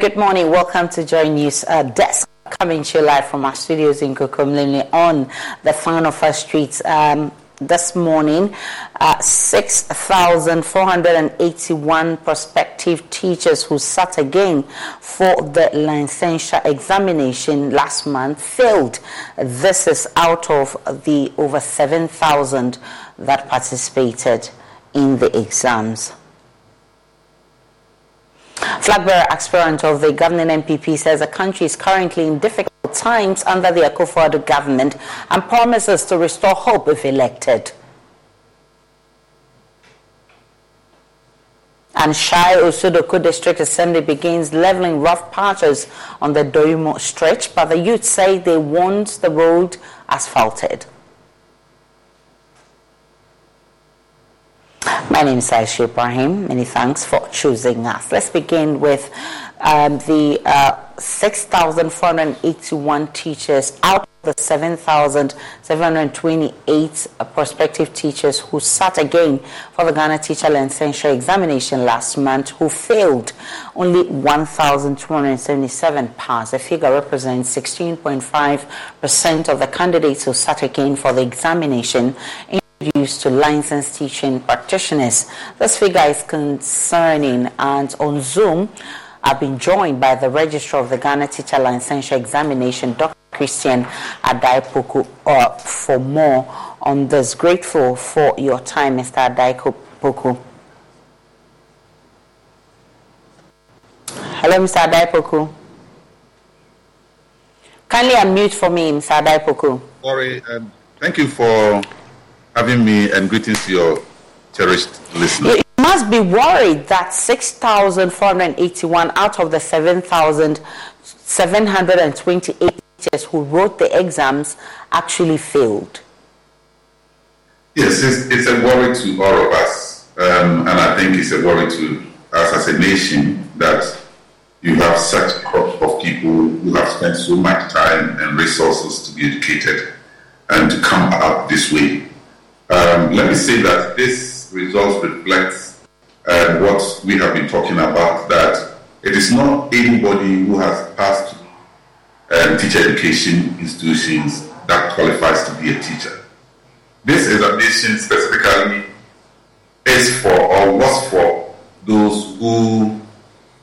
Good morning. Welcome to Joy News uh, Desk. Coming to you live from our studios in Kokomlemle on the final first streets. Um, this morning, uh, 6,481 prospective teachers who sat again for the licensure examination last month failed. This is out of the over 7,000 that participated in the exams. Flag bearer aspirant of the governing NPP says the country is currently in difficult times under the Akufo-Addo government and promises to restore hope if elected. And Shai Osudoku District Assembly begins leveling rough patches on the Doimo stretch, but the youth say they want the road asphalted. My name is Aisha Ibrahim. Many thanks for choosing us. Let's begin with um, the uh, 6,481 teachers out of the 7,728 uh, prospective teachers who sat again for the Ghana Teacher Licensure examination last month who failed. Only 1,277 passed. The figure represents 16.5% of the candidates who sat again for the examination used to licensed teaching practitioners. This figure is concerning, and on Zoom, I've been joined by the Registrar of the Ghana Teacher Licensure Examination, Dr. Christian Addai-Poku, uh, for more on this. Grateful for your time, Mr. Addai-Poku. Hello, Mr. Addai-Poku. Kindly unmute for me, Mr. Addai-Poku. Sorry, um, thank you for having me and greetings to your cherished listeners. You must be worried that 6,481 out of the 7,728 teachers who wrote the exams actually failed. Yes, it's, it's a worry to all of us. Um, and I think it's a worry to us as a nation that you have such a crop of people who have spent so much time and resources to be educated and to come out this way. Um, let me say that this result reflects uh, what we have been talking about, that it is not anybody who has passed um, teacher education institutions that qualifies to be a teacher. This examination specifically is for or was for those who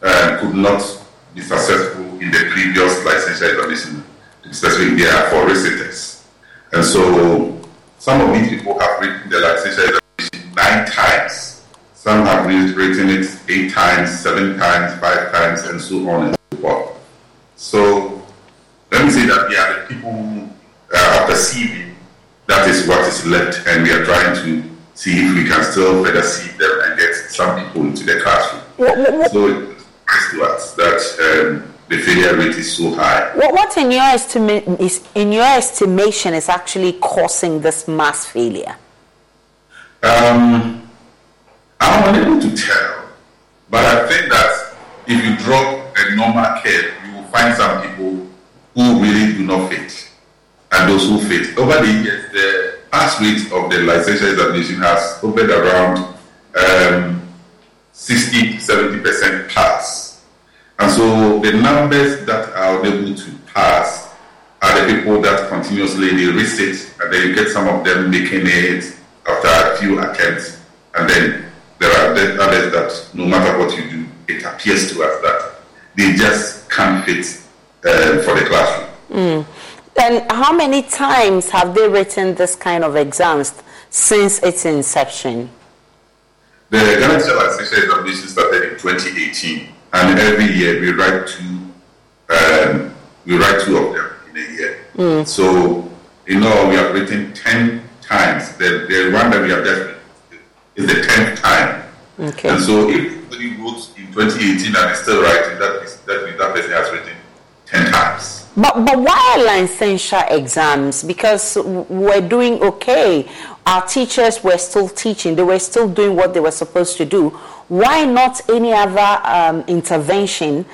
uh, could not be successful in the previous licensure examination. Specifically, they for reciters. And so some of these people have written the examination nine times. Some have written it eight times, seven times, five times, and so on and so forth. So let me say that we are the people who are perceiving that is what is left, and we are trying to see if we can still further see them and get some people into the classroom. So it's to us that um, the failure rate is so high. What, what in your estima- is in your estimation is actually causing this mass failure? Um, I'm unable to tell, but I think that if you drop a normal curve, you will find some people who really do not fit, and those who fit. Over the years, the pass rate of the licensure examination has hovered around um, 60 to 70 percent pass. And so the numbers that are able to pass are the people that continuously they resit, and then you get some of them making it after a few attempts, and then there are others that no matter what you do, it appears to us that they just can't fit uh, for the classroom. Mm. And how many times have they written this kind of exams since its inception? The Ghana Teacher Licensure Examination started in 2018. And every year we write two, um, we write two of them in a year. Mm. So in all, we have written ten times. The, the one that we have just is the tenth time. Okay. And so if everybody wrote in 2018 and is still writing, that, is, that, that person has written 10 times. But, but why licensure exams? Because we're doing okay. Our teachers were still teaching. They were still doing what they were supposed to do. Why not any other um, intervention?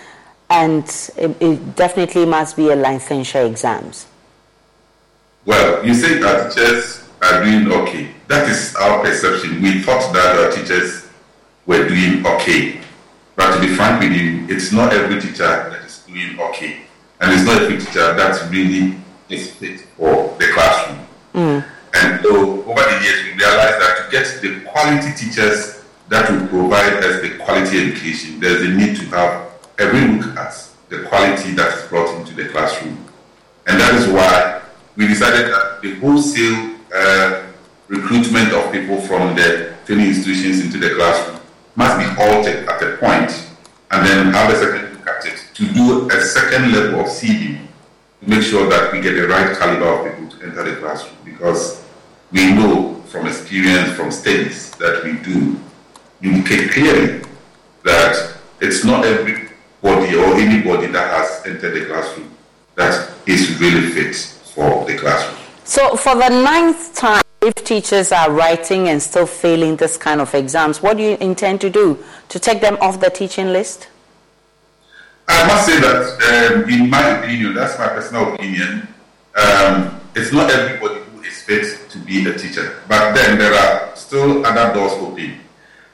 And it, it, definitely must be a licensure exams. Well, you say our teachers are doing okay. That is our perception. We thought that our teachers were doing okay. But to be frank with you, it's not every teacher that is doing okay. And it's not every teacher that really is fit for the classroom. Mm. And so over the years, we realized that to get the quality teachers that will provide us the quality education, there's a need to have a look at the quality that is brought into the classroom. And that is why we decided that the wholesale uh, recruitment of people from the training institutions into the classroom must be altered at a point and then have a second look at it to do a second level of seeding to make sure that we get the right caliber of people to enter the classroom because we know from experience, from studies that we do, indicate clearly that it's not everybody or anybody that has entered the classroom that is really fit for the classroom. So, for the ninth time, if teachers are writing and still failing this kind of exams, what do you intend to do? To take them off the teaching list? I must say that, um, in my opinion, that's my personal opinion, um, it's not everybody who is fit to be a teacher. But then there are still other doors open.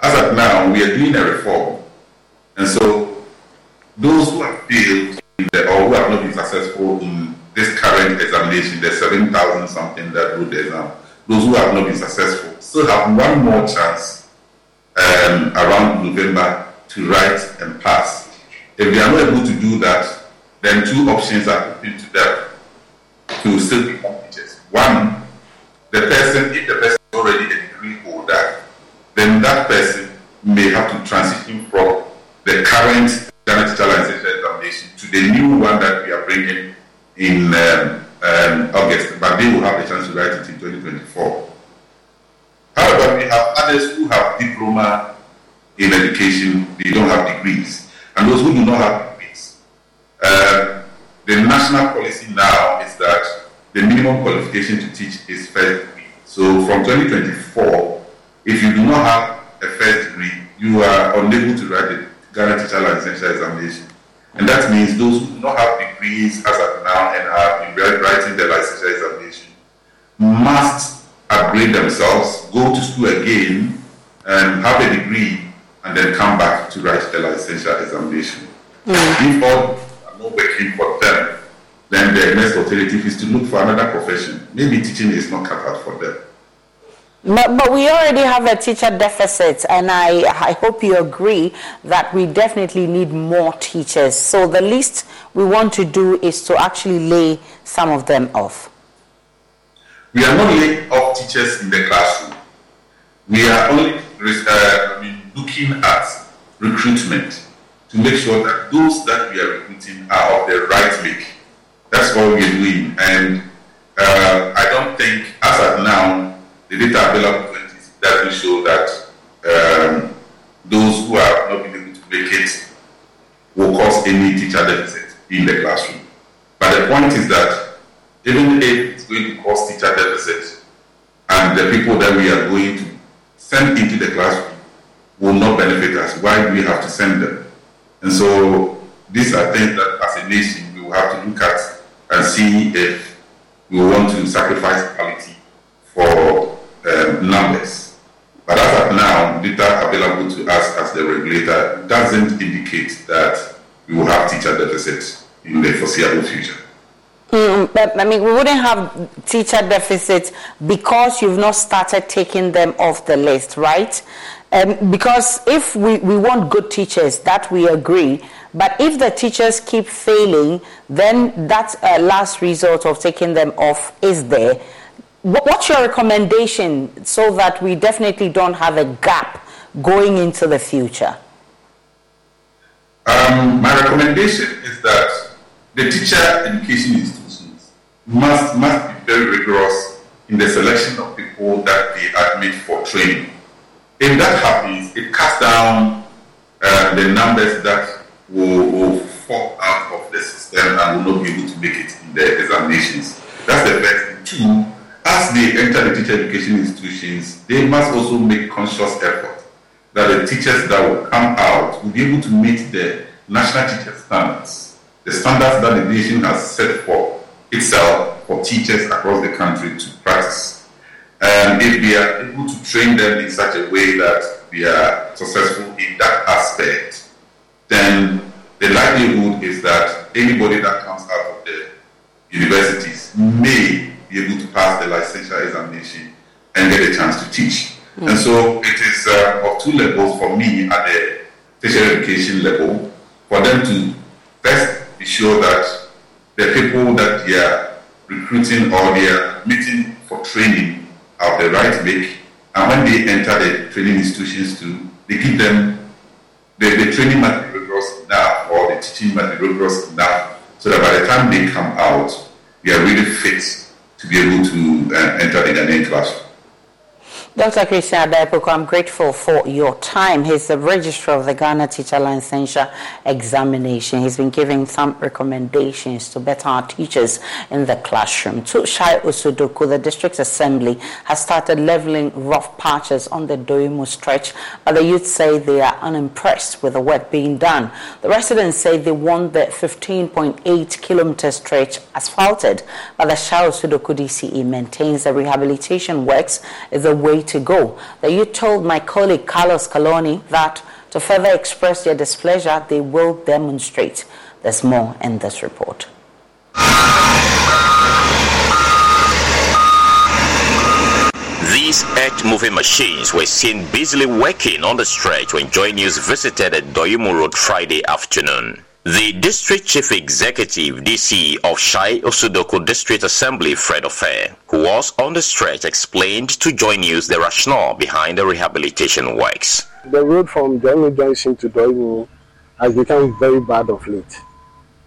As of now, we are doing a reform. And so those who have failed or who have not been successful in this current examination, the 7,000 something that wrote the exam, those who have not been successful still have one more chance um, around November to write and pass. If they are not able to do that, then two options are open to them to still become teachers. One, the person, if the person is already a degree holder, then that person may have to transition from the current Teacher Examination to the new one that we are bringing in um, um, August, but they will have the chance to write it in 2024. However, we have others who have diploma in education, they don't have degrees. And those who do not have degrees, uh, the national policy now is that the minimum qualification to teach is first degree. So from 2024, if you do not have a first degree, you are unable to write the Ghana Teacher Licensure Examination. And that means those who do not have degrees as of now and have been writing the licensure examination must upgrade themselves, go to school again, and have a degree, and then come back to write the licensure examination. Mm. If all are not working for them, then the next alternative is to look for another profession. Maybe teaching is not cut out for them. But, but we already have a teacher deficit, and I, I hope you agree that we definitely need more teachers. So the least we want to do is to actually lay some of them off. We are not laying off teachers in the classroom. We are only uh, looking at recruitment to make sure that those that we are recruiting are of the right make. That's what we are doing. And uh, I don't think, as of now, the data available doesn't show that um, those who have not been able to make it will cause any teacher deficit in the classroom. But the point is that even if it's going to cause teacher deficit, and the people that we are going to send into the classroom will not benefit us, why do we have to send them? And so these are things that as a nation we will have to look at and see if we want to sacrifice quality for um, numbers. But as of now, data available to us as the regulator doesn't indicate that we will have teacher deficits in the foreseeable future. Mm, but I mean, we wouldn't have teacher deficits because you've not started taking them off the list, right? Um, because if we, we want good teachers, that we agree. But if the teachers keep failing, then that uh, last resort of taking them off is there. What's your recommendation so that we definitely don't have a gap going into the future? Um, my recommendation is that the teacher education institutions must, must be very rigorous in the selection of people that they admit for training. If that happens, it cuts down uh, the numbers that will, will, fall out of the system and will not be able to make it in the examinations. That's the first thing. Two, as they enter the teacher education institutions, they must also make conscious effort that the teachers that will come out will be able to meet the national teacher standards, the standards that the nation has set for itself for teachers across the country to practice. And if we are able to train them in such a way that we are successful in that aspect, then the likelihood is that anybody that comes out of the universities may be able to pass the licensure examination and get a chance to teach. Mm. And so it is uh, of two levels for me at the tertiary education level for them to first be sure that the people that they are recruiting or they are meeting for training are the right make. And when they enter the training institutions too, they give them the, the training materials enough or the teaching materials enough so that by the time they come out, they are really fit to be able to uh, enter the Ghanaian classroom. Dr. Christian Addai-Poku, I'm grateful for your time. He's the registrar of the Ghana Teacher Licensure Examination. He's been giving some recommendations to better our teachers in the classroom. To Shai Osudoku, the district assembly has started leveling rough patches on the Doimu stretch, but the youth say they are unimpressed with the work being done. The residents say they want the 15.8 kilometer stretch asphalted, but the Shai Osudoku DCE maintains the rehabilitation works is the way to go. That you told my colleague Carlos Calony that to further express their displeasure, they will demonstrate. There's more in this report. These earth-moving machines were seen busily working on the stretch when Joy News visited the Doimu Road Friday afternoon. The District Chief Executive DC of Shai Osudoku District Assembly, Fred Ofe, who was on the stretch, explained to Joy News the rationale behind the rehabilitation works. The road from Doimu Junction to Doimu has become very bad of late,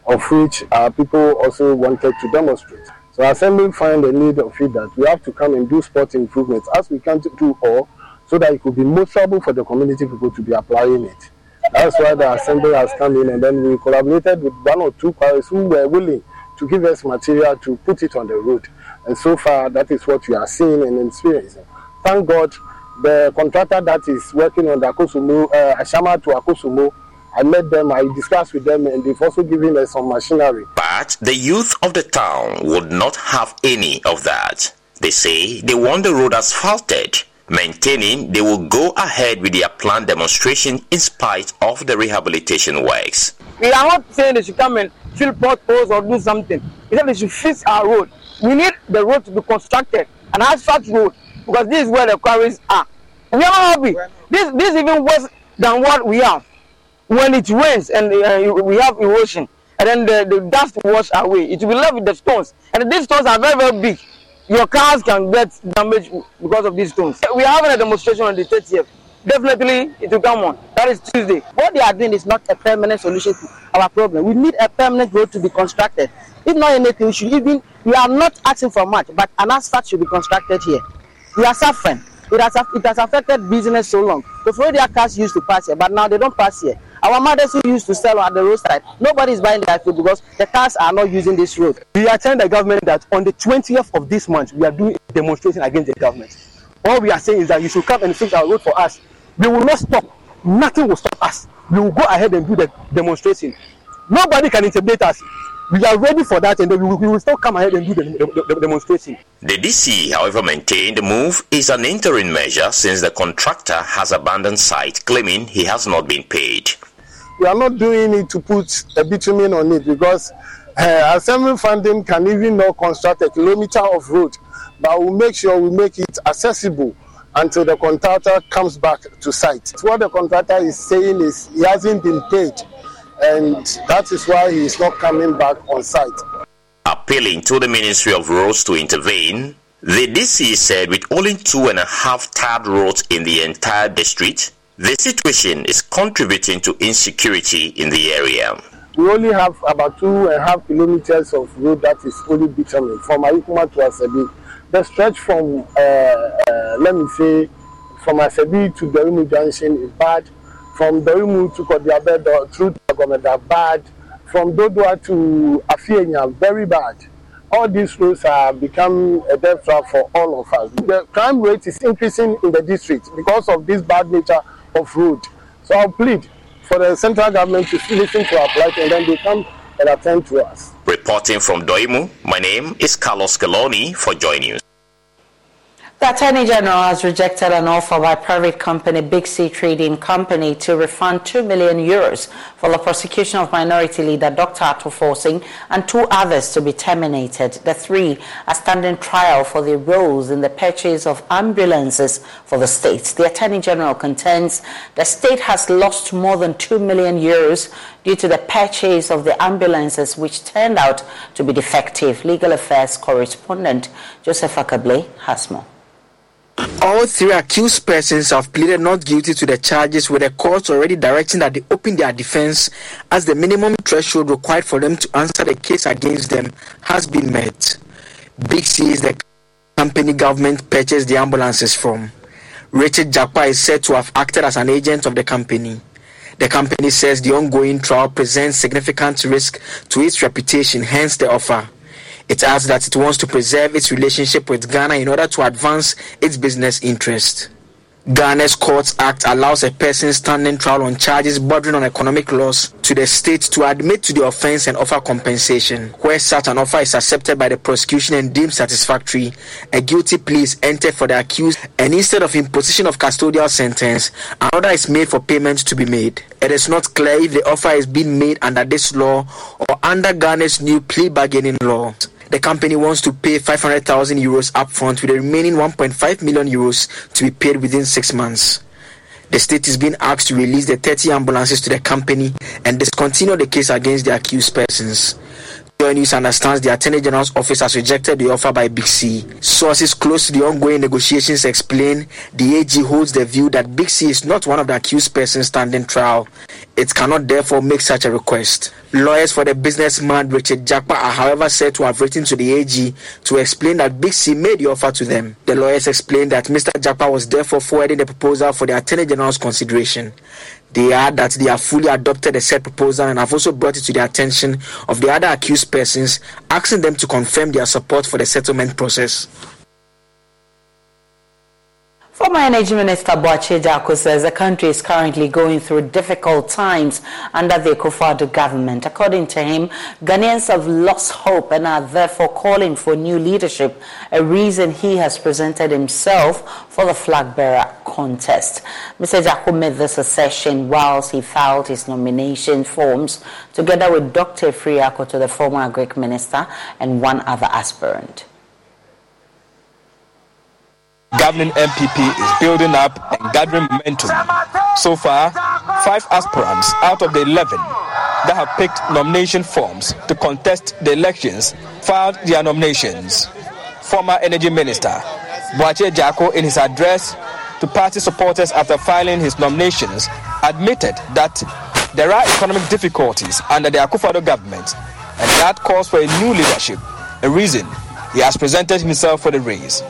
of which our people also wanted to demonstrate. So Assembly find the need of it that we have to come and do spot improvements as we can't do all so that it could be more trouble for the community people to be applying it. That's why the assembly has come in and then we collaborated with one or two quarries who were willing to give us material to put it on the road. And so far, that is what we are seeing and experiencing. Thank God, the contractor that is working on the Akosombo, uh, Ashama to Akosombo, I met them, I discussed with them, and they've also given us some machinery. But the youth of the town would not have any of that. They say they want the road asphalted maintaining they will go ahead with their planned demonstration in spite of the rehabilitation works. We are not saying they should come and fill potholes or do something. We said they should fix our road. We need the road to be constructed, an asphalt road, because this is where the quarries are. We are not happy. This, this is even worse than what we have. When it rains and uh, we have erosion, and then the, the dust wash away, it will be left with the stones. And these stones are very, very big your cars can get damaged because of these stones. We are having a demonstration on the 30th. Definitely, it will come on. That is Tuesday. What they are doing is not a permanent solution to our problem. We need a permanent road to be constructed. If not anything, we should even, we are not asking for much, but an asphalt should be constructed here. We are suffering. It has, it has affected business so long. Before their cars used to pass here, but now they don't pass here. Our mothers who used to sell at the roadside, nobody is buying their food because the cars are not using this road. We are telling the government that on the 20th of this month, we are doing a demonstration against the government. All we are saying is that you should come and fix our road for us. We will not stop. Nothing will stop us. We will go ahead and do the demonstration. Nobody can intimidate us. We are ready for that and we will, we will still come ahead and do the, the, the, demonstration. The DC, however, maintained the move is an interim measure since the contractor has abandoned site, claiming he has not been paid. We are not doing it to put a bitumen on it because uh, assembly funding can even not construct a kilometer of road, but we'll make sure we make it accessible until the contractor comes back to site. What the contractor is saying is he hasn't been paid and that is why he is not coming back on site. Appealing to the Ministry of Roads to intervene, the DC said with only two and a half tarred roads in the entire district, the situation is contributing to insecurity in the area. We only have about two and a half kilometers of road that is only bitumen from Ayikuma to Asebi. The stretch from, uh, uh, let me say, from Asebi to Doimu Junction is bad from Doimu to Kodiabedo through to Agomeda, bad. From Dodua to Afienya, very bad. All these roads have become a death trap for all of us. The crime rate is increasing in the district because of this bad nature of road. So I'll plead for the central government to listen to our plight and then they come and attend to us. Reporting from Doimu, my name is Carlos Calony for Joy News. The Attorney General has rejected an offer by private company Big Sea Trading Company to refund 2 million euros for the prosecution of minority leader Dr. Ato Forson and two others to be terminated. The three are standing trial for their roles in the purchase of ambulances for the state. The Attorney General contends the state has lost more than 2 million euros due to the purchase of the ambulances which turned out to be defective. Legal Affairs correspondent Joseph Ackah-Blay has more. All three accused persons have pleaded not guilty to the charges, with the court already directing that they open their defense as the minimum threshold required for them to answer the case against them has been met. Big Sea is the company government purchased the ambulances from. Richard Jakpa is said to have acted as an agent of the company. The company says the ongoing trial presents significant risk to its reputation, hence the offer. It adds that it wants to preserve its relationship with Ghana in order to advance its business interest. Ghana's Courts Act allows a person standing trial on charges bordering on economic loss to the state to admit to the offense and offer compensation. Where such an offer is accepted by the prosecution and deemed satisfactory, a guilty plea is entered for the accused, and instead of imposition of custodial sentence, an order is made for payment to be made. It is not clear if the offer is being made under this law or under Ghana's new plea bargaining law. The company wants to pay 500,000 euros upfront with the remaining 1.5 million euros to be paid within six months. The state is being asked to release the 30 ambulances to the company and discontinue the case against the accused persons. Joy News understands the Attorney General's office has rejected the offer by Big Sea. Sources close to the ongoing negotiations explain the AG holds the view that Big Sea is not one of the accused persons standing trial. It cannot therefore make such a request. Lawyers for the businessman Richard Jakpa are however said to have written to the AG to explain that Big Sea made the offer to them. The lawyers explained that Mr. Jakpa was therefore forwarding the proposal for the Attorney General's consideration. They add that they have fully adopted the said proposal and have also brought it to the attention of the other accused persons, asking them to confirm their support for the settlement process. Former Energy Minister Boakye Agyarko says the country is currently going through difficult times under the Akufo-Addo government. According to him, Ghanaians have lost hope and are therefore calling for new leadership, a reason he has presented himself for the flag bearer contest. Mr. Agyarko made this assertion whilst he filed his nomination forms together with Dr. Afriyie to the former Agric minister and one other aspirant governing NPP is building up and gathering momentum. So far, five aspirants out of the 11 that have picked nomination forms to contest the elections filed their nominations. Former Energy Minister Boakye Agyarko, in his address to party supporters after filing his nominations, admitted that there are economic difficulties under the Akufo-Addo government, and that calls for a new leadership, a reason he has presented himself for the race.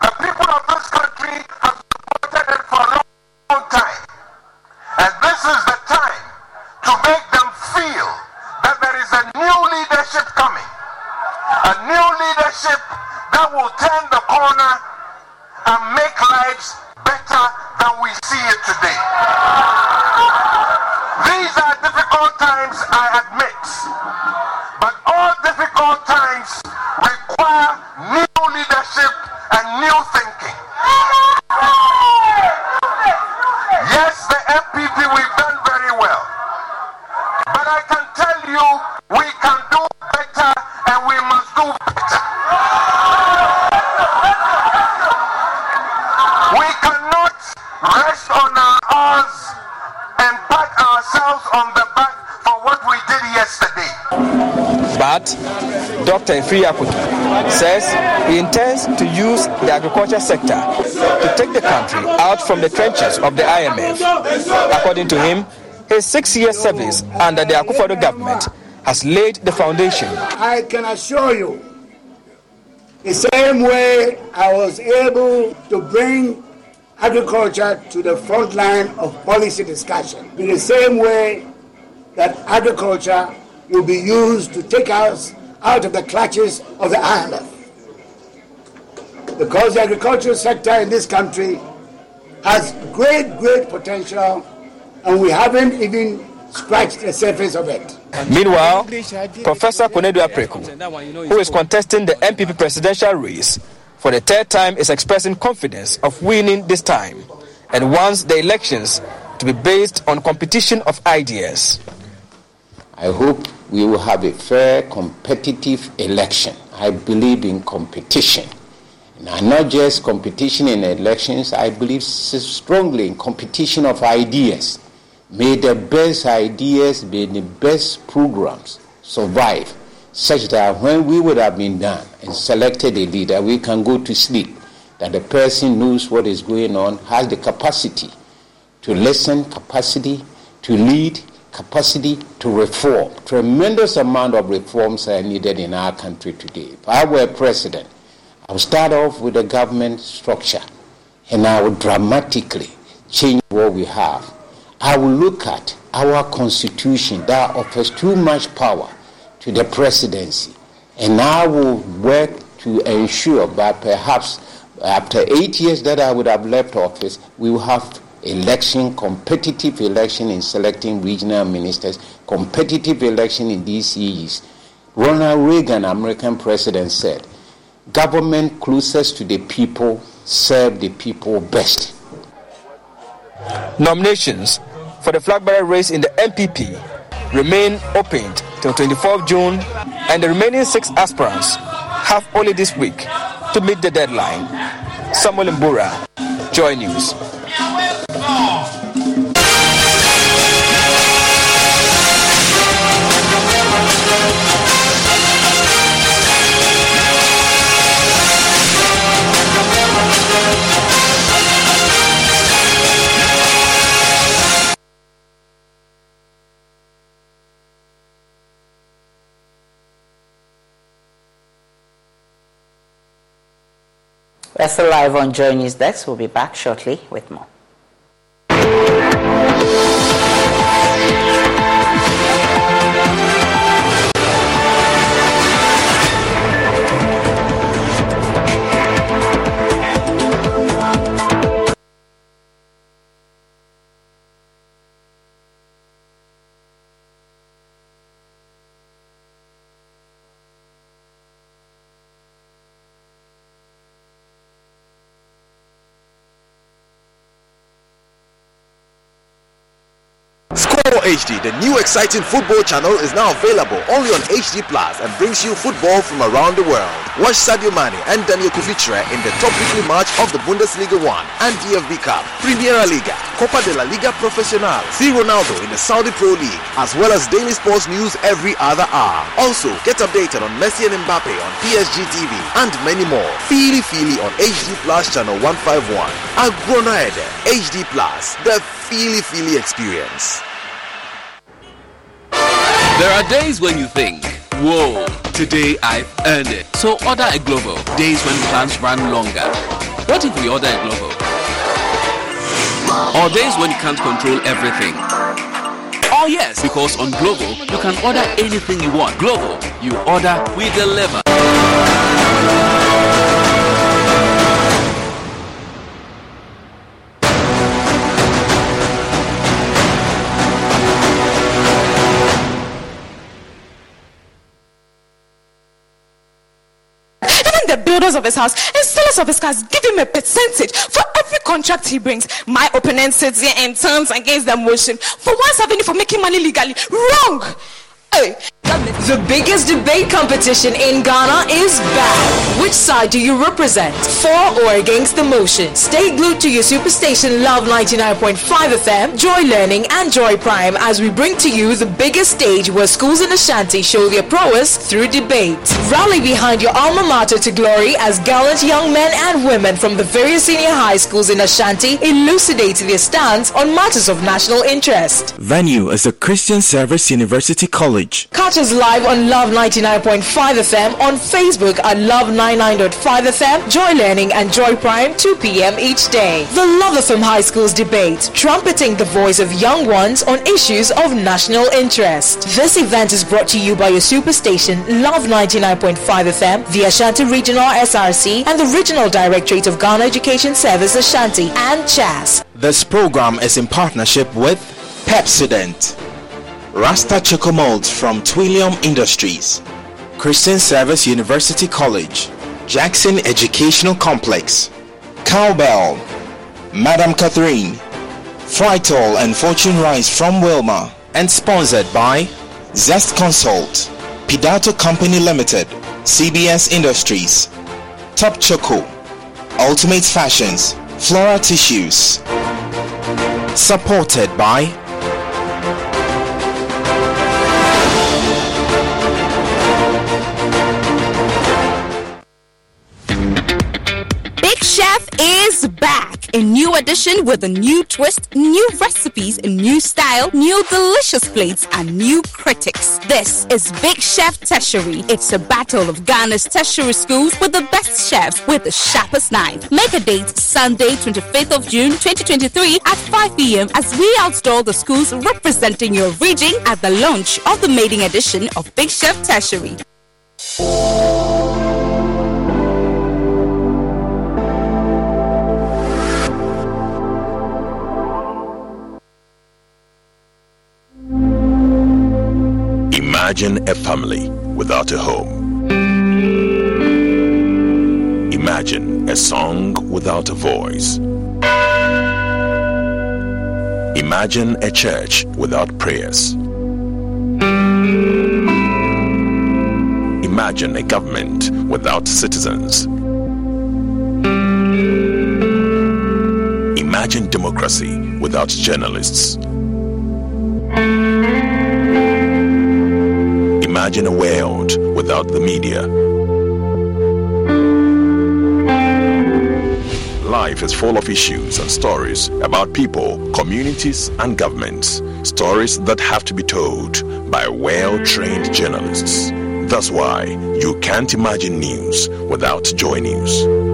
The people of this country have supported it for a long time. And this is the time to make them feel that there is a new leadership coming. A new leadership that will turn the corner and make lives better than we see it today. The agriculture sector to take the country out from the trenches of the IMF. According to him, his six year service under the Akufo-Addo government has laid the foundation. I can assure you, the same way I was able to bring agriculture to the front line of policy discussion in the same way that agriculture will be used to take us out of the clutches of the IMF. Because the agricultural sector in this country has great, great potential, and we haven't even scratched the surface of it. Meanwhile, Professor Konadu Apraku, who is contesting the NPP presidential race for the third time, is expressing confidence of winning this time and wants the elections to be based on competition of ideas. I hope we will have a fair, competitive election. I believe in competition. And not just competition in elections, I believe strongly in competition of ideas. May the best ideas, may the best programs survive, such that when we would have been done and selected a leader, we can go to sleep. That the person knows what is going on, has the capacity to listen, capacity to lead, capacity to reform. Tremendous amount of reforms are needed in our country today. If I were president, I would start off with the government structure and I will dramatically change what we have I will look at our constitution that offers too much power to the presidency, and I will work to ensure that perhaps after eight years that I would have left office, we will have election, competitive election in selecting regional ministers, competitive election in DCEs. Ronald Reagan, American president, said, government closest to the people serve the people best. Nominations for the flag bearer race in the NPP remain opened till 24th June, and the remaining six aspirants have only this week to meet the deadline. Samuel Mbura, Joy News. We're still live on Joy News Desk. We'll be back shortly with more. HD, the new exciting football channel, is now available only on HD Plus and brings you football from around the world. Watch Sadio Mane and Daniel Cuvitre in the top weekly match of the Bundesliga 1 and DFB Cup, Primera Liga, Copa de la Liga Profesional, see Ronaldo in the Saudi Pro League, as well as daily sports news every other hour. Also, get updated on Messi and Mbappe on PSG TV and many more. Feely Feely on HD Plus channel 151. Agrona HD Plus, the Feely Feely experience. There are days when you think, whoa, today I've earned it. So order a Glovo. Days when plans run longer. What if we order a Glovo? Or days when you can't control everything. Oh yes, because on Glovo, you can order anything you want. Glovo, you order, we deliver. Of his house and sellers of his cars give him a percentage for every contract he brings. My opponent sits here and turns against the motion for once having for making money legally. Wrong! Hey. The biggest debate competition in Ghana is back. Which side do you represent? For or against the motion? Stay glued to your superstation Love 99.5 FM, Joy Learning, and Joy Prime as we bring to you the biggest stage where schools in Ashanti show their prowess through debate. Rally behind your alma mater to glory as gallant young men and women from the various senior high schools in Ashanti elucidate their stance on matters of national interest. Venue is the Christian Service University College. Catch us live on Love 99.5 FM, on Facebook at Love 99.5 FM, Joy Learning and Joy Prime, 2 p.m. each day. The Love FM High Schools debate, trumpeting the voice of young ones on issues of national interest. This event is brought to you by your superstation, Love 99.5 FM, the Ashanti Regional SRC, and the Regional Directorate of Ghana Education Service Ashanti and CHAS. This program is in partnership with Pepsodent, Rasta Choco Molds from Twillium Industries, Christian Service University College, Jackson Educational Complex, Cowbell, Madam Catherine, Fritol and Fortune Rice from Wilmar, and sponsored by Zest Consult, Pidato Company Limited, CBS Industries, Top Choco, Ultimate Fashions, Flora Tissues. Supported by back. A new edition with a new twist, new recipes, a new style, new delicious plates, and new critics. This is Big Chef Tertiary. It's a battle of Ghana's tertiary schools with the best chefs with the sharpest knife. Make a date Sunday, 25th of June, 2023 at 5 p.m. as we outdoor the schools representing your region at the launch of the maiden edition of Big Chef Tertiary. Imagine a family without a home. Imagine a song without a voice. Imagine a church without prayers. Imagine a government without citizens. Imagine democracy without journalists. Imagine a world without the media. Life is full of issues and stories about people, communities, and governments. Stories that have to be told by well trained journalists. That's why you can't imagine news without Joy News.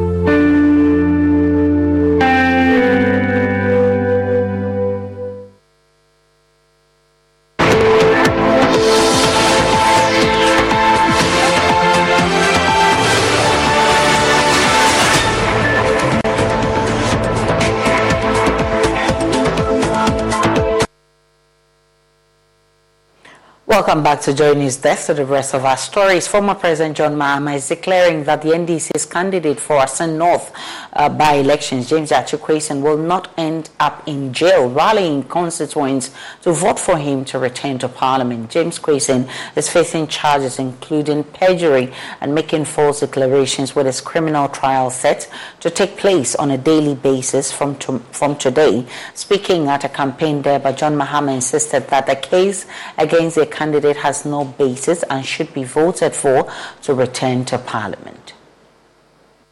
Welcome back to Joy News Desk to the rest of our stories. Former President John Mahama is declaring that the NDC's candidate for Assin North uh, by-elections, James Gyakye will not end up in jail, rallying constituents to vote for him to return to Parliament. James Quayson is facing charges including perjury and making false declarations with his criminal trial set to take place on a daily basis from, to, from today. Speaking at a campaign there, but John Mahama insisted that the case against the candidate has no basis and should be voted for to return to parliament.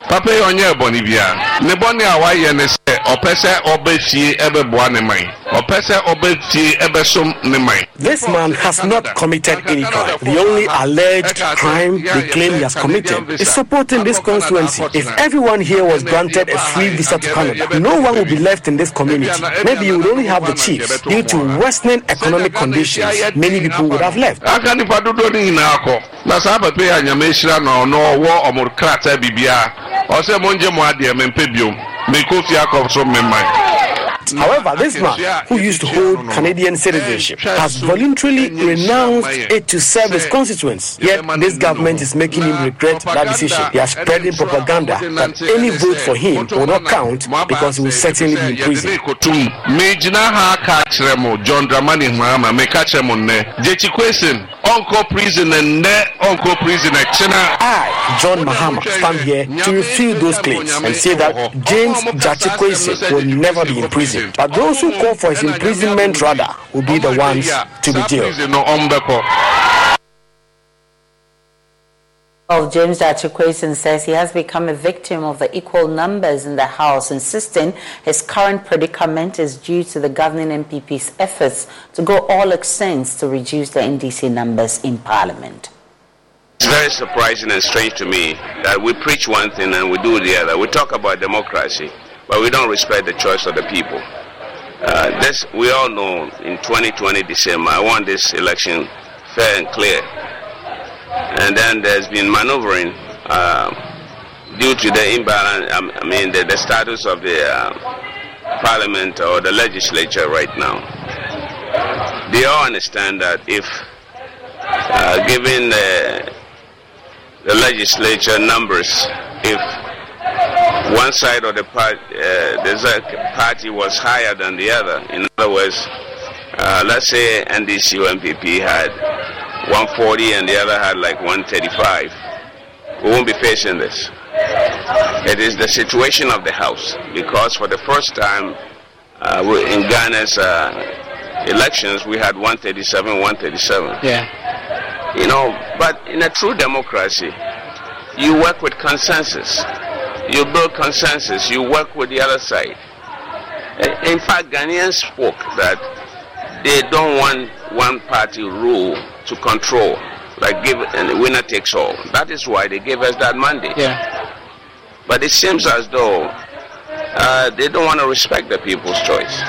Papa yi ɔnyɛ bɔne bia. Ne a wayɛ ne ɔpɛ sɛ ɔbɛ fie ɛbɛboa ne man ɔpɛ sɛ ɔbɛ fie ɛbɛsom ne man This man has not committed any crime. The only alleged crime they claim he has committed is supporting this constituency. If everyone here was granted a free visa to Canada, no one would be left in this community. Maybe you would only have the chiefs. Due to worsening economic conditions, many people would have left. aka nipa dodoɔ no nyinaa kɔ na saa papa yi a nyame hyira no ɔno ɔwɔ ɔmo krataa biribiaa ɔsɛ mo adeɛ mempɛ biom mekɔ fie akɔ so me man However, this man, who used to hold Canadian citizenship, has voluntarily renounced it to serve his constituents. Yet, this government is making him regret that decision. They are spreading propaganda that any vote for him will not count because he will certainly be in prison. john dramani hama meka kyerɛ ɔnkɔ prison nnɛ ɔnkɔ prison ɛkyena I, John Mahama, stand here to refute those claims and say that James Jachikwese will never be in prison. But those who call for his imprisonment rather will be the ones to be jailed. Of James Gyakye Quayson says he has become a victim of the equal numbers in the House, insisting his current predicament is due to the governing NPP's efforts to go all extents to reduce the NDC numbers in Parliament. It's very surprising and strange to me that we preach one thing and we do the other. We talk about democracy, but we don't respect the choice of the people. Uh, this we all know in 2020 December, I want this election fair and clear and then there's been maneuvering uh, due to the imbalance. Um, I mean, the, the status of the uh, parliament or the legislature right now. They all understand that if uh, given the, the legislature numbers, if one side of the party, uh, the party was higher than the other, in other words, uh, let's say NDC or NPP had 140 and the other had like 135. We won't be facing this. It is the situation of the House because for the first time uh, in Ghana's uh, elections we had 137, 137. Yeah. You know, but in a true democracy, you work with consensus. You build consensus. You work with the other side. In fact, Ghanaians spoke that they don't want one party rule to control, like give and the winner takes all. That is why they gave us that mandate. Yeah. But it seems as though uh, they don't want to respect the people's choice,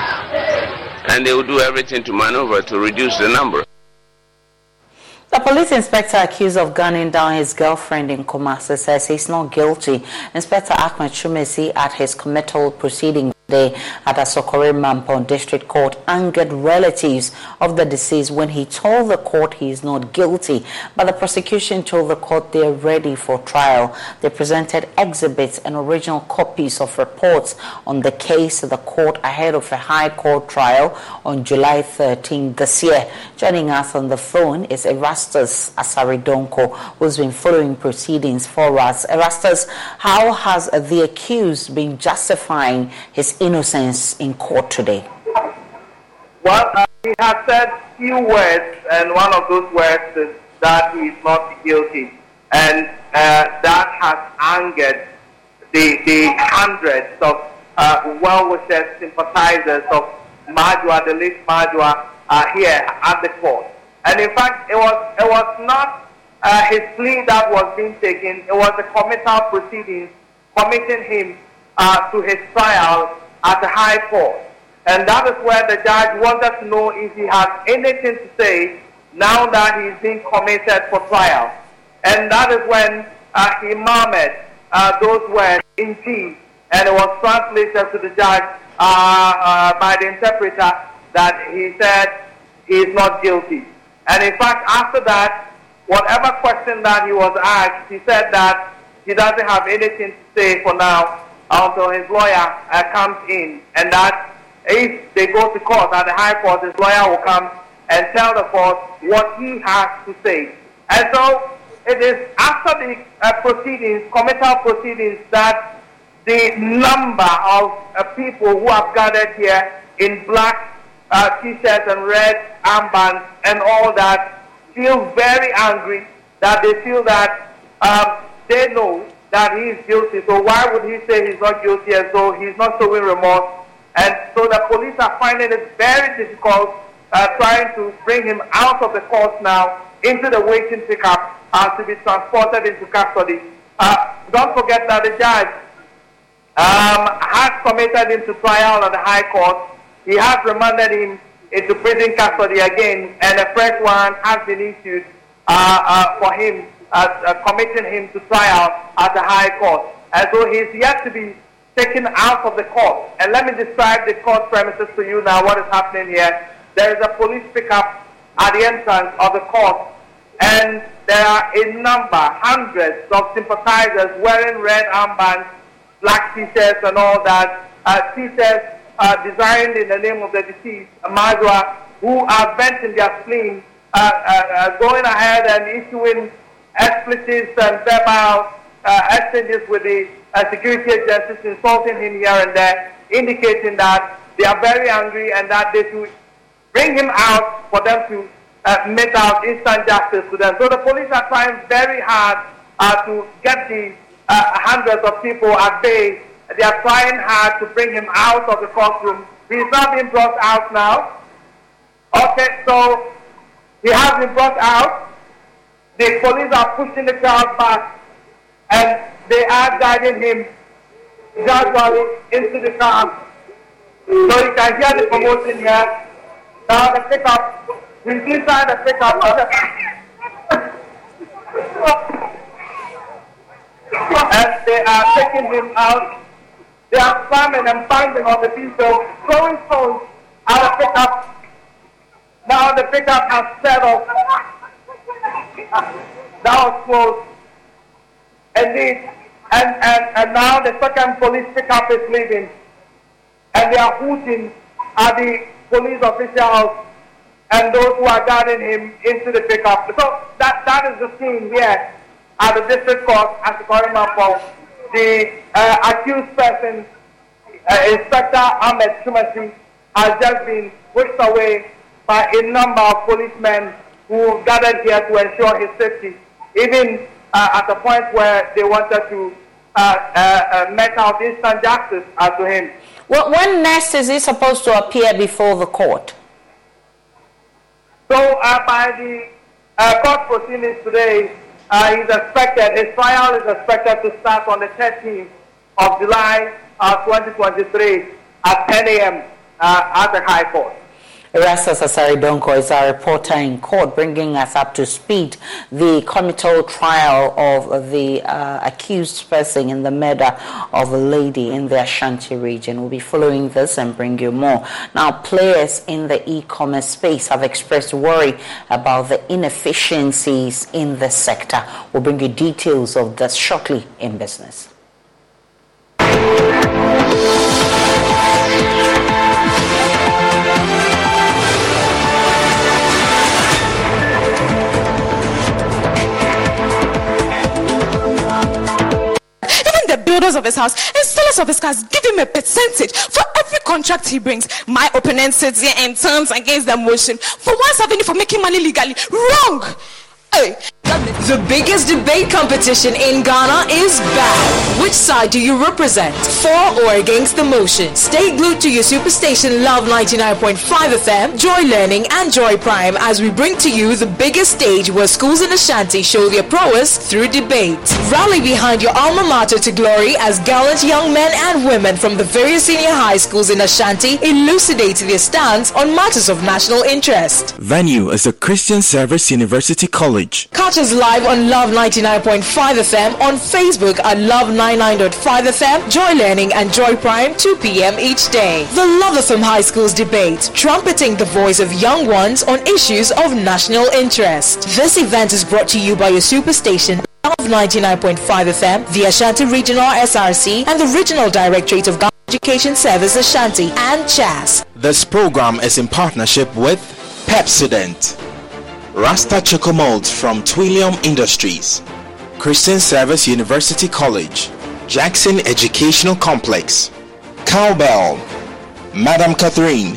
and they will do everything to maneuver to reduce the number. The police inspector accused of gunning down his girlfriend in Kumasi says he's not guilty. Inspector Ahmed Twumasi at his committal proceeding Day at Asokore Mampong District Court angered relatives of the deceased when he told the court he is not guilty. But the prosecution told the court they are ready for trial. They presented exhibits and original copies of reports on the case to the court ahead of a high court trial on July 13 this year. Joining us on the phone is Erastus Asare Donkor, who's been following proceedings for us. Erastus, how has the accused been justifying his innocence in court today? Well, uh, he has said few words, and one of those words is that he is not guilty. And uh, that has angered the, the hundreds of uh, well-wishers, sympathizers of Majua, the late Majua, uh, here at the court. And in fact, it was, it was not uh, his plea that was being taken, it was the committal proceedings committing him uh, to his trial at the High Court. And that is where the judge wanted to know if he has anything to say now that he's being committed for trial. And that is when uh, he murmured uh, those words in G, and it was translated to the judge uh, uh, by the interpreter that he said he is not guilty. And in fact, after that, whatever question that he was asked, he said that he doesn't have anything to say for now until his lawyer uh, comes in, and that if they go to court at the High Court, his lawyer will come and tell the court what he has to say. And so it is after the uh, proceedings, committal proceedings, that the number of uh, people who have gathered here in black uh, t-shirts and red armbands and all that feel very angry, that they feel that um, they know that he is guilty. So why would he say he's not guilty as though he's not showing remorse? And so the police are finding it very difficult uh, trying to bring him out of the court now into the waiting pickup and to be transported into custody. Uh, don't forget that the judge um, has committed him to trial at the High Court. He has remanded him into prison custody again, and a fresh warrant has been issued uh, uh for him uh, committing him to trial at the High Court. And so is yet to be taken out of the court. And let me describe the court premises to you now, what is happening here. There is a police pickup at the entrance of the court, and there are a number, hundreds of sympathizers wearing red armbands, black t-shirts and all that, uh, t-shirts uh, designed in the name of the deceased, Majua, who are venting their spleen, uh, uh, uh, going ahead and issuing expletives and verbal uh, exchanges with the uh, security agencies, insulting him here and there, indicating that they are very angry and that they should bring him out for them to uh, out instant justice to them. So the police are trying very hard uh, to get the uh, hundreds of people at bay. They are trying hard to bring him out of the courtroom. He is not being brought out now. Okay, so he has been brought out. The police are pushing the crowd back and they are guiding him gradually into the car. So you can hear the commotion here. Now the pickup, he's inside the pickup. and they are taking him out. They are slamming and banging on the people, throwing stones out of pickup. Now the pickup has settled. That was close. Indeed. And, and, and now the second police pickup is leaving. And they are hooting at the police officials and those who are guarding him into the pickup. So that, that is the scene here at the district court at the Koreman The uh, accused person, uh, Inspector Ahmed Twumasi, has just been whisked away by a number of policemen who gathered here to ensure his safety, even uh, at the point where they wanted to uh, uh, uh met out instant justice as to him. Well, when next is he supposed to appear before the court? So uh, by the uh, court proceedings today, uh, he's expected, his trial is expected to start on the 13th of July uh, 2023 at 10 a.m. Uh, at the High Court. Erastus Asare Donkor is our reporter in court, bringing us up to speed the committal trial of the uh, accused person in the murder of a lady in the Ashanti region. We'll be following this and bring you more. Now, players in the e-commerce space have expressed worry about the inefficiencies in the sector. We'll bring you details of this shortly in business. Builders of his house and sellers of his cars give him a percentage for every contract he brings. My opponent sits here and turns against the motion for 170 for making money legally. Wrong! The biggest debate competition in Ghana is back. Which side do you represent? For or against the motion? Stay glued to your superstation Love 99.5 FM, Joy Learning, and Joy Prime as we bring to you the biggest stage where schools in Ashanti show their prowess through debate. Rally behind your alma mater to glory as gallant young men and women from the various senior high schools in Ashanti elucidate their stance on matters of national interest. Venue is the Christian Service University College. Catch us live on Love 99.5 FM, on Facebook at Love 99.5 FM, Joy Learning and Joy Prime 2 p.m. each day. The Love FM High Schools debate, trumpeting the voice of young ones on issues of national interest. This event is brought to you by your superstation Love 99.5 FM, the Ashanti Regional SRC, and the Regional Directorate of Ghana Education Service Ashanti and CHAS. This program is in partnership with Pepsodent. Rasta Choco Molds from Twillium Industries, Christian Service University College, Jackson Educational Complex, Cowbell, Madam Catherine,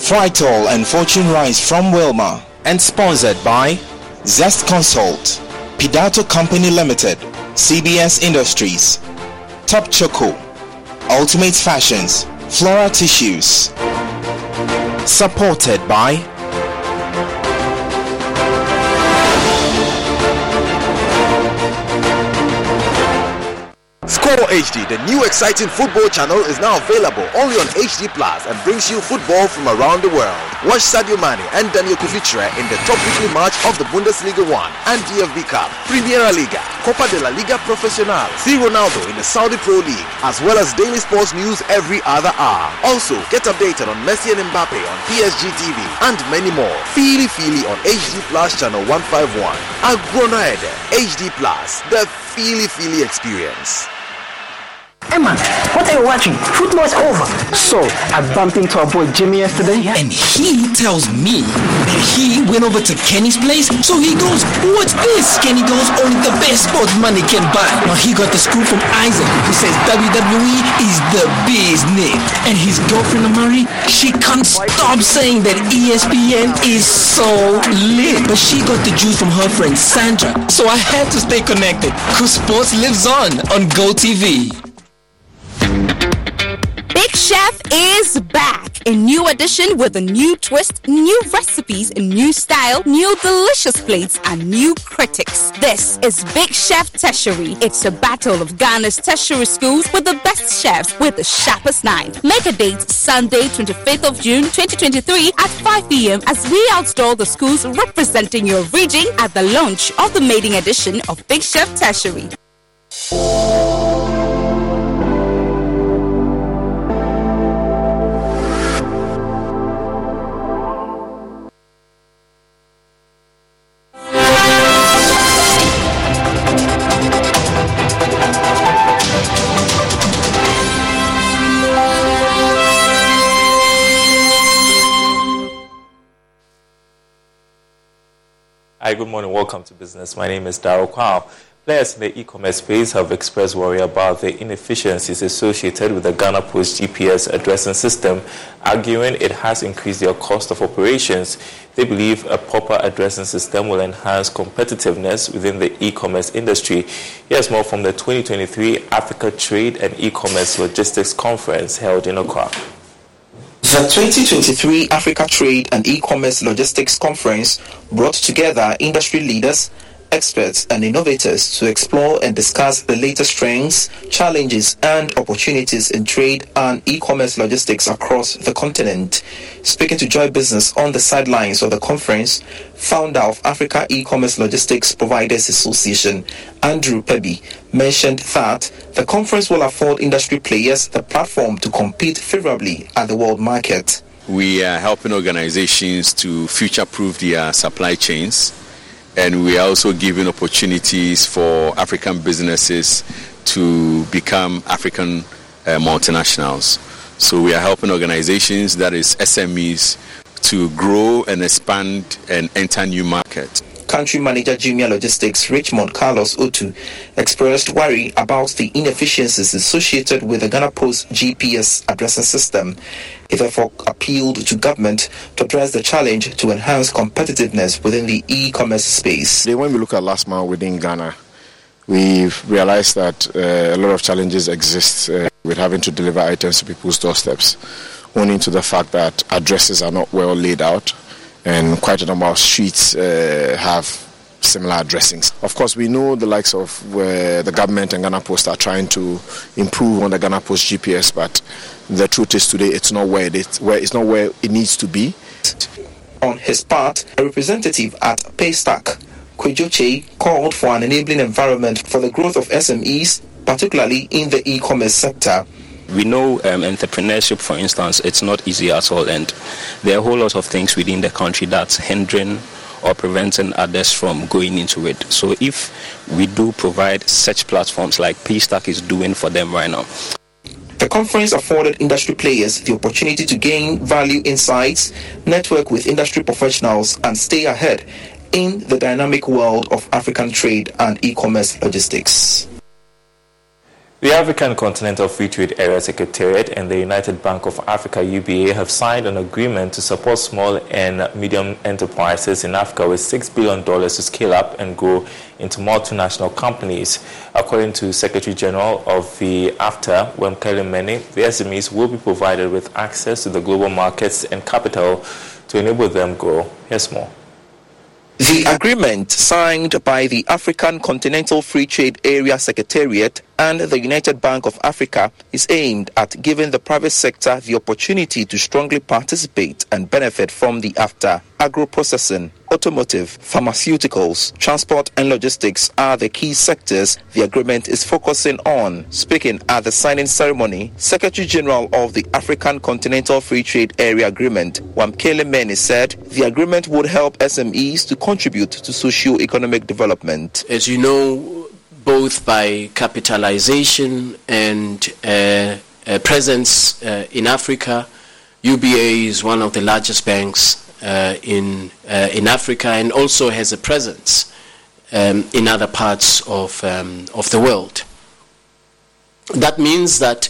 Frytol and Fortune Rice from Wilmar, and sponsored by Zest Consult, Pidato Company Limited, CBS Industries, Top Choco, Ultimate Fashions, Flora Tissues. Supported by Score HD, the new exciting football channel, is now available only on HD Plus and brings you football from around the world. Watch Sadio Mane and Daniel Kuvitre in the top weekly match of the Bundesliga 1 and DFB Cup, Primera Liga, Copa de la Liga Profesional, see Ronaldo in the Saudi Pro League, as well as daily sports news every other hour. Also, get updated on Messi and Mbappe on PSG TV and many more. Feely Feely on HD Plus channel 151. Agrona HD Plus, the Feely Feely experience. Emma, what are you watching? Football is over. So, I bumped into our boy Jimmy yesterday. And he tells me that he went over to Kenny's place. So he goes, what's this? Kenny goes, only the best sports money can buy. Now he got the scoop from Isaac, who says WWE is the business. And his girlfriend Amari, she can't stop saying that ESPN is so lit. But she got the juice from her friend Sandra. So I had to stay connected. Cause sports lives on on GoTV. Chef is back. A new edition with a new twist, new recipes, a new style, new delicious plates, and new critics. This is Big Chef Tertiary. It's a battle of Ghana's tertiary schools with the best chefs with the sharpest knife. Make a date Sunday, 25th of June 2023 at 5 p.m. as we outdoor the schools representing your region at the launch of the maiden edition of Big Chef Tertiary. Good morning. Welcome to business. My name is Daryl Kwao. Players in the e-commerce space have expressed worry about the inefficiencies associated with the Ghana Post GPS addressing system, arguing it has increased their cost of operations. They believe a proper addressing system will enhance competitiveness within the e-commerce industry. Here's more from the 2023 Africa Trade and E-commerce Logistics Conference held in Accra. The 2023 Africa Trade and E-commerce Logistics Conference brought together industry leaders, experts and innovators to explore and discuss the latest trends, challenges and opportunities in trade and e-commerce logistics across the continent. Speaking to Joy Business on the sidelines of the conference, founder of Africa E-commerce Logistics Providers Association, Andrew Pebby, mentioned that the conference will afford industry players the platform to compete favorably at the world market. We are helping organizations to future proof their supply chains and we are also giving opportunities for African businesses to become African uh, multinationals. So we are helping organizations, that is SMEs, to grow and expand and enter new markets. Country Manager Jumia Logistics Richmond Carlos Otu expressed worry about the inefficiencies associated with the Ghana Post GPS addressing system. He therefore appealed to government to address the challenge to enhance competitiveness within the e-commerce space. When we look at last mile within Ghana, we've realized that uh, a lot of challenges exist uh, with having to deliver items to people's doorsteps, owing to the fact that addresses are not well laid out and quite a number of streets uh, have similar addressings. Of course, we know the likes of the government and Ghana Post are trying to improve on the Ghana Post GPS, but the truth is today it's not where it where it's not where it needs to be. On his part, a representative at Paystack, Kwejoche, called for an enabling environment for the growth of SMEs, particularly in the e-commerce sector. We know um, entrepreneurship, for instance, it's not easy at all, and there are a whole lot of things within the country that's hindering or preventing others from going into it. So if we do provide such platforms like Paystack is doing for them right now. The conference afforded industry players the opportunity to gain value insights, network with industry professionals, and stay ahead in the dynamic world of African trade and e-commerce logistics. The African Continental Free Trade Area Secretariat and the United Bank of Africa UBA have signed an agreement to support small and medium enterprises in Africa with $6 billion to scale up and grow into multinational companies. According to Secretary General of the AFTA, Wamkele Mene, the SMEs will be provided with access to the global markets and capital to enable them grow. Here's more. The agreement signed by the African Continental Free Trade Area Secretariat and the United Bank of Africa is aimed at giving the private sector the opportunity to strongly participate and benefit from the AFTA. Agro-processing, automotive, pharmaceuticals, transport and logistics are the key sectors the agreement is focusing on. Speaking at the signing ceremony, Secretary General of the African Continental Free Trade Area Agreement, Wamkele Mene said the agreement would help SMEs to contribute to socio-economic development. As you know, both by capitalization and uh, uh, presence in Africa. UBA is one of the largest banks uh, in, uh, in Africa and also has a presence um, in other parts of, um, of the world. That means that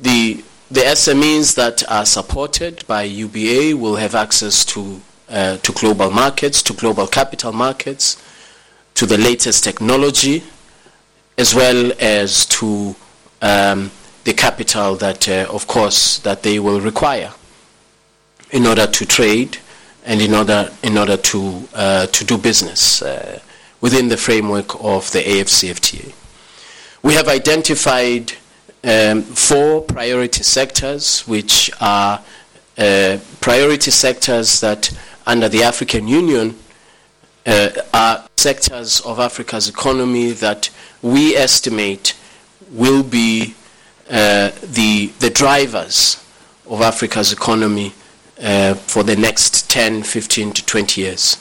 the, the SMEs that are supported by UBA will have access to, uh, to global markets, to global capital markets, to the latest technology, as well as to um, the capital that, uh, of course, that they will require in order to trade and in order in order to uh, to do business uh, within the framework of the AFCFTA. We have identified um, four priority sectors, which are uh, priority sectors that, under the African Union, uh, are sectors of Africa's economy that we estimate will be uh, the the drivers of Africa's economy uh, for the next 10, 15 to 20 years.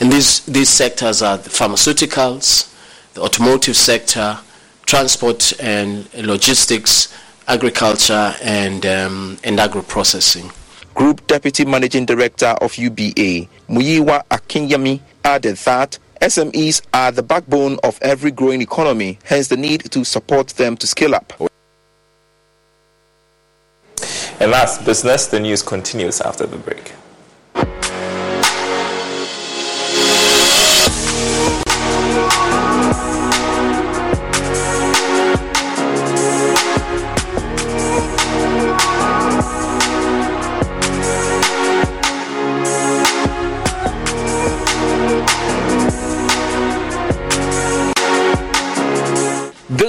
And these, these sectors are the pharmaceuticals, the automotive sector, transport and logistics, agriculture, and, um, and agro-processing. Group Deputy Managing Director of UBA, Muyiwa Akinyemi, added that SMEs are the backbone of every growing economy, hence the need to support them to scale up. And last business, the news continues after the break.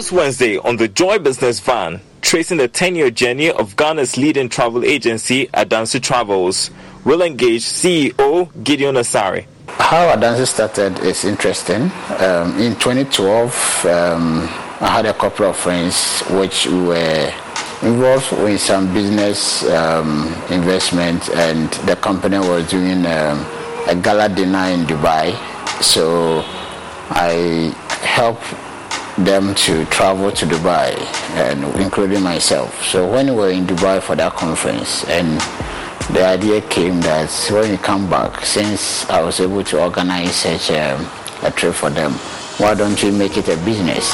This Wednesday on the Joy Business Van, tracing the 10 year journey of Ghana's leading travel agency, Adansi Travels, will engage CEO Gideon Asare. How Adansi started is interesting. Um, in 2012, um, I had a couple of friends which were involved in some business um, investment, and the company was doing um, a gala dinner in Dubai. So I helped them to travel to Dubai, and including myself. So when we were in Dubai for that conference, and the idea came that when we come back, since I was able to organize such a, a trip for them, why don't we make it a business?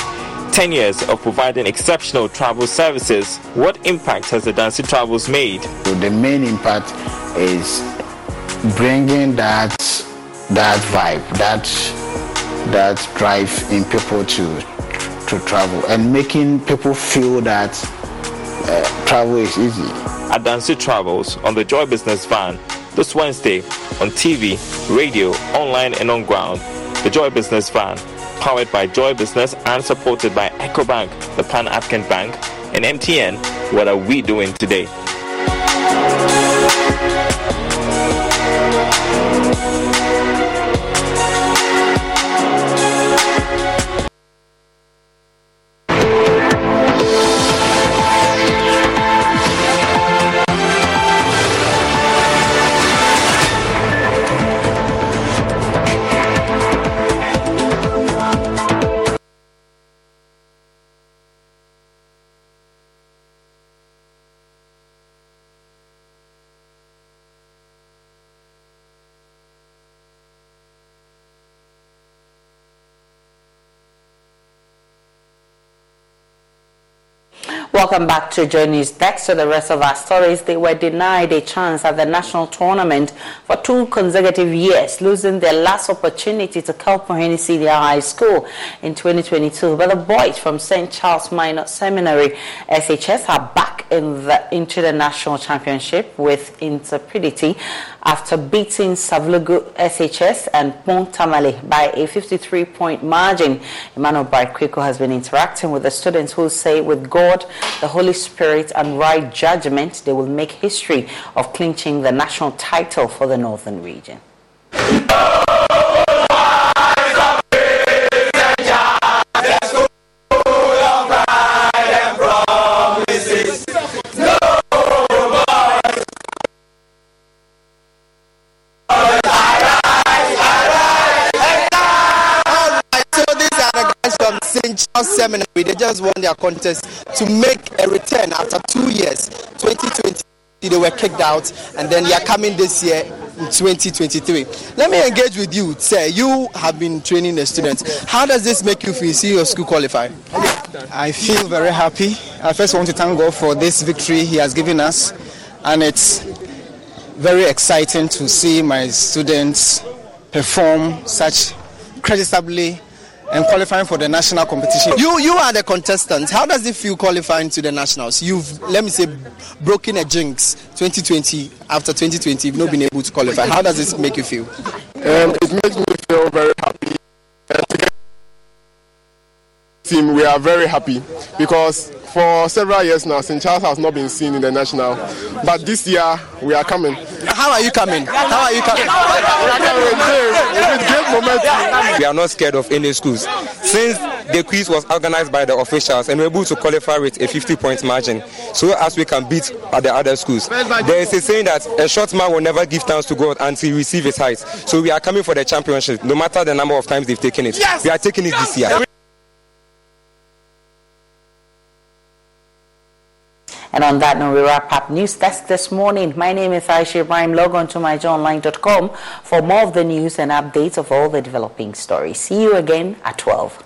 10 years of providing exceptional travel services, what impact has Adansi Travels made? So the main impact is bringing that that vibe, that that drive in people to to travel and making people feel that uh, travel is easy. Adansi Travels on the Joy Business Van this Wednesday on TV, radio, online, and on ground. The Joy Business Van, powered by Joy Business and supported by EcoBank, the Pan African Bank, and MTN. What are we doing today? Welcome back to Journey's Next to the rest of our stories. They were denied a chance at the national tournament for two consecutive years, losing their last opportunity to Kalpohin Senior High School in 2022. But the boys from St. Charles Minor Seminary SHS are back in the, into the national championship with intrepidity after beating Savelugu SHS and Pont Tamale by a 53-point margin. Emmanuel Bright has been interacting with the students who say with God, the Holy Spirit and right judgment, they will make history of clinching the national title for the Northern region. Seminary, they just won their contest to make a return after two years. 2020, they were kicked out, and then they are coming this year in 2023. Let me engage with you, sir. You have been training the students. How does this make you feel? See your school qualify? I feel very happy. I first want to thank God for this victory He has given us, and it's very exciting to see my students perform such creditably and qualifying for the national competition. You you are the contestants. How does it feel qualifying to the nationals? You've let me say broken a jinx 2020 after 2020 you've not been able to qualify. How does this make you feel? Um, it makes me feel very happy. Team, we are very happy because for several years now, St. Charles has not been seen in the national. But this year, we are coming. How are you coming? How are you coming? We are not scared of any schools. Since the quiz was organized by the officials and we we're able to qualify with a 50 point margin, so as we can beat the other schools. There is a saying that a short man will never give thanks to God until he receives his heights. So we are coming for the championship, no matter the number of times they've taken it. Yes! We are taking it this year. And on that note, we wrap up News Desk this morning. My name is Aisha Ibrahim. Log on to myjoyonline.com for more of the news and updates of all the developing stories. See you again at 12.